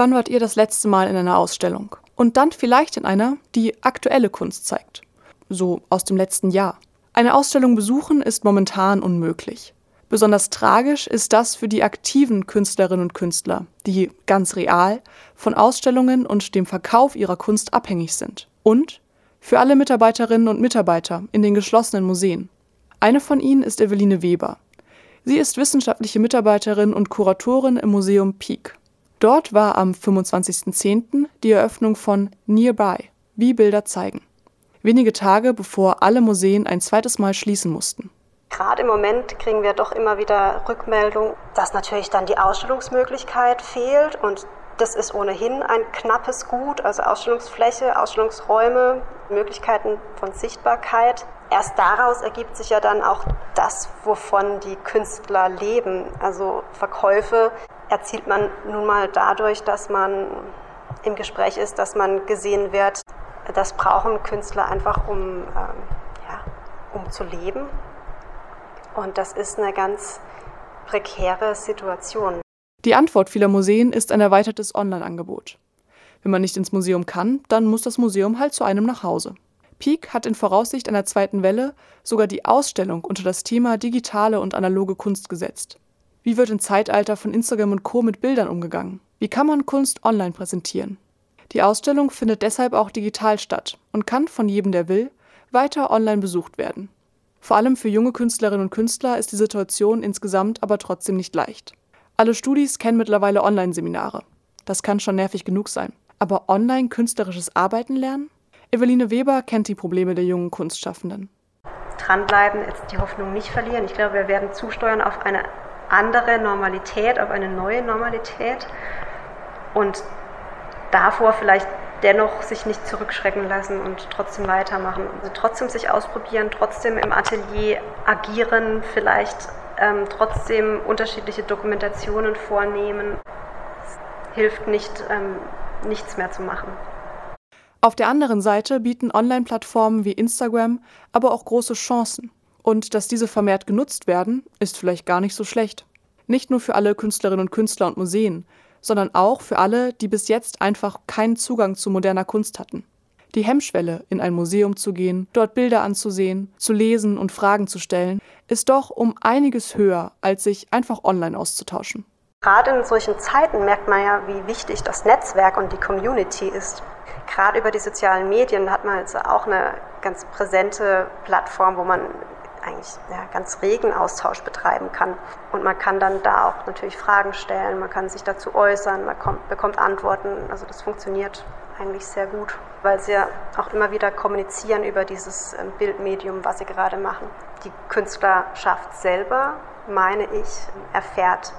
Wann wart ihr das letzte Mal in einer Ausstellung? Und dann vielleicht in einer, die aktuelle Kunst zeigt. So aus dem letzten Jahr. Eine Ausstellung besuchen ist momentan unmöglich. Besonders tragisch ist das für die aktiven Künstlerinnen und Künstler, die ganz real von Ausstellungen und dem Verkauf ihrer Kunst abhängig sind. Und für alle Mitarbeiterinnen und Mitarbeiter in den geschlossenen Museen. Eine von ihnen ist Eveline Weber. Sie ist wissenschaftliche Mitarbeiterin und Kuratorin im Museum Peak. Dort war am 25.10. die Eröffnung von Nearby, wie Bilder zeigen. Wenige Tage bevor alle Museen ein zweites Mal schließen mussten. Gerade im Moment kriegen wir doch immer wieder Rückmeldung, dass natürlich dann die Ausstellungsmöglichkeit fehlt und das ist ohnehin ein knappes Gut, also Ausstellungsfläche, Ausstellungsräume, Möglichkeiten von Sichtbarkeit. Erst daraus ergibt sich ja dann auch das, wovon die Künstler leben. Also Verkäufe erzielt man nun mal dadurch, dass man im Gespräch ist, dass man gesehen wird. Das brauchen Künstler einfach, um, ähm, ja, um zu leben, und das ist eine ganz prekäre Situation. Die Antwort vieler Museen ist ein erweitertes Online-Angebot. Wenn man nicht ins Museum kann, dann muss das Museum halt zu einem nach Hause. Peak hat in Voraussicht einer zweiten Welle sogar die Ausstellung unter das Thema digitale und analoge Kunst gesetzt. Wie wird im Zeitalter von Instagram und Co. mit Bildern umgegangen? Wie kann man Kunst online präsentieren? Die Ausstellung findet deshalb auch digital statt und kann von jedem, der will, weiter online besucht werden. Vor allem für junge Künstlerinnen und Künstler ist die Situation insgesamt aber trotzdem nicht leicht. Alle Studis kennen mittlerweile Online-Seminare. Das kann schon nervig genug sein. Aber online künstlerisches Arbeiten lernen? Eveline Weber kennt die Probleme der jungen Kunstschaffenden. Dranbleiben, jetzt die Hoffnung nicht verlieren. Ich glaube, wir werden zusteuern auf eine andere Normalität, auf eine neue Normalität und davor vielleicht dennoch sich nicht zurückschrecken lassen und trotzdem weitermachen. Also trotzdem sich ausprobieren, trotzdem im Atelier agieren, vielleicht ähm, trotzdem unterschiedliche Dokumentationen vornehmen. Es hilft nicht, ähm, nichts mehr zu machen. Auf der anderen Seite bieten Online-Plattformen wie Instagram aber auch große Chancen. Und dass diese vermehrt genutzt werden, ist vielleicht gar nicht so schlecht. Nicht nur für alle Künstlerinnen und Künstler und Museen, sondern auch für alle, die bis jetzt einfach keinen Zugang zu moderner Kunst hatten. Die Hemmschwelle, in ein Museum zu gehen, dort Bilder anzusehen, zu lesen und Fragen zu stellen, ist doch um einiges höher, als sich einfach online auszutauschen. Gerade in solchen Zeiten merkt man ja, wie wichtig das Netzwerk und die Community ist. Gerade über die sozialen Medien hat man jetzt auch eine ganz präsente Plattform, wo man eigentlich ja, ganz regen Austausch betreiben kann. Und man kann dann da auch natürlich Fragen stellen, man kann sich dazu äußern, man kommt, bekommt Antworten. Also das funktioniert eigentlich sehr gut, weil sie ja auch immer wieder kommunizieren über dieses ähm, Bildmedium, was sie gerade machen. Die Künstlerschaft selber, meine ich, erfährt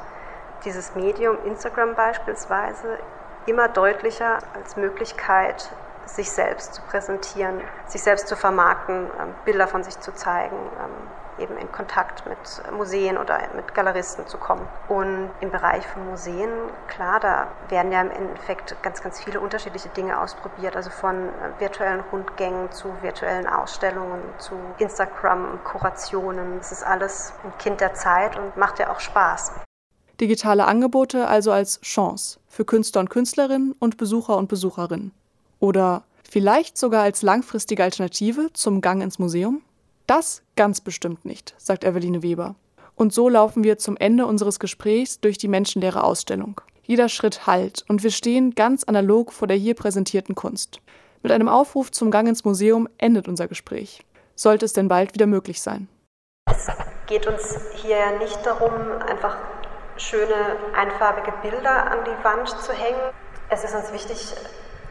dieses Medium, Instagram beispielsweise, immer deutlicher als Möglichkeit, sich selbst zu präsentieren, sich selbst zu vermarkten, ähm, Bilder von sich zu zeigen, ähm, eben in Kontakt mit Museen oder mit Galeristen zu kommen. Und im Bereich von Museen, klar, da werden ja im Endeffekt ganz, ganz viele unterschiedliche Dinge ausprobiert, also von äh, virtuellen Rundgängen zu virtuellen Ausstellungen, zu Instagram-Kurationen. Das ist alles ein Kind der Zeit und macht ja auch Spaß. Digitale Angebote also als Chance für Künstler und Künstlerinnen und Besucher und Besucherinnen. Oder vielleicht sogar als langfristige Alternative zum Gang ins Museum? Das ganz bestimmt nicht, sagt Eveline Weber. Und so laufen wir zum Ende unseres Gesprächs durch die menschenleere Ausstellung. Jeder Schritt halt und wir stehen ganz analog vor der hier präsentierten Kunst. Mit einem Aufruf zum Gang ins Museum endet unser Gespräch. Sollte es denn bald wieder möglich sein? Es geht uns hier nicht darum, einfach schöne, einfarbige Bilder an die Wand zu hängen. Es ist uns wichtig,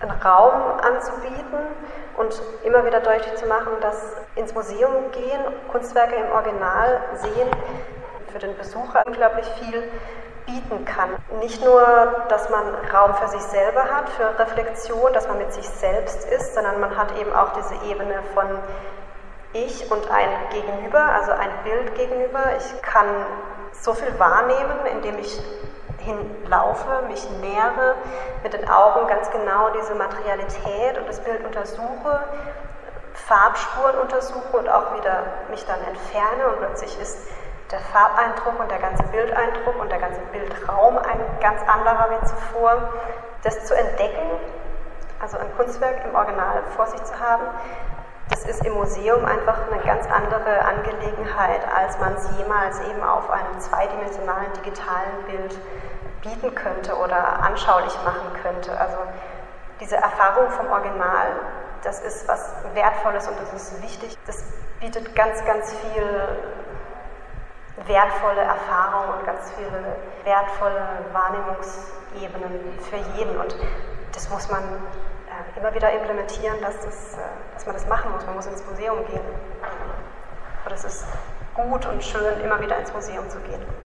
einen Raum anzubieten und immer wieder deutlich zu machen, dass ins Museum gehen, Kunstwerke im Original sehen, für den Besucher unglaublich viel bieten kann. Nicht nur, dass man Raum für sich selber hat, für Reflexion, dass man mit sich selbst ist, sondern man hat eben auch diese Ebene von ich und ein Gegenüber, also ein Bild gegenüber. Ich kann so viel wahrnehmen, indem ich hinlaufe, mich nähere, mit den Augen ganz genau diese Materialität und das Bild untersuche, Farbspuren untersuche und auch wieder mich dann entferne und plötzlich ist der Farbeindruck und der ganze Bildeindruck und der ganze Bildraum ein ganz anderer wie zuvor. Das zu entdecken, also ein Kunstwerk im Original vor sich zu haben, das ist im Museum einfach eine ganz andere Angelegenheit, als man es jemals eben auf einem zweidimensionalen digitalen Bild bieten könnte oder anschaulich machen könnte. Also diese Erfahrung vom Original, das ist was Wertvolles und das ist wichtig. Das bietet ganz, ganz viel wertvolle Erfahrung und ganz viele wertvolle Wahrnehmungsebenen für jeden. Und das muss man immer wieder implementieren, dass, das, äh, dass man das machen muss. Man muss ins Museum gehen. Und es ist gut und schön, immer wieder ins Museum zu gehen.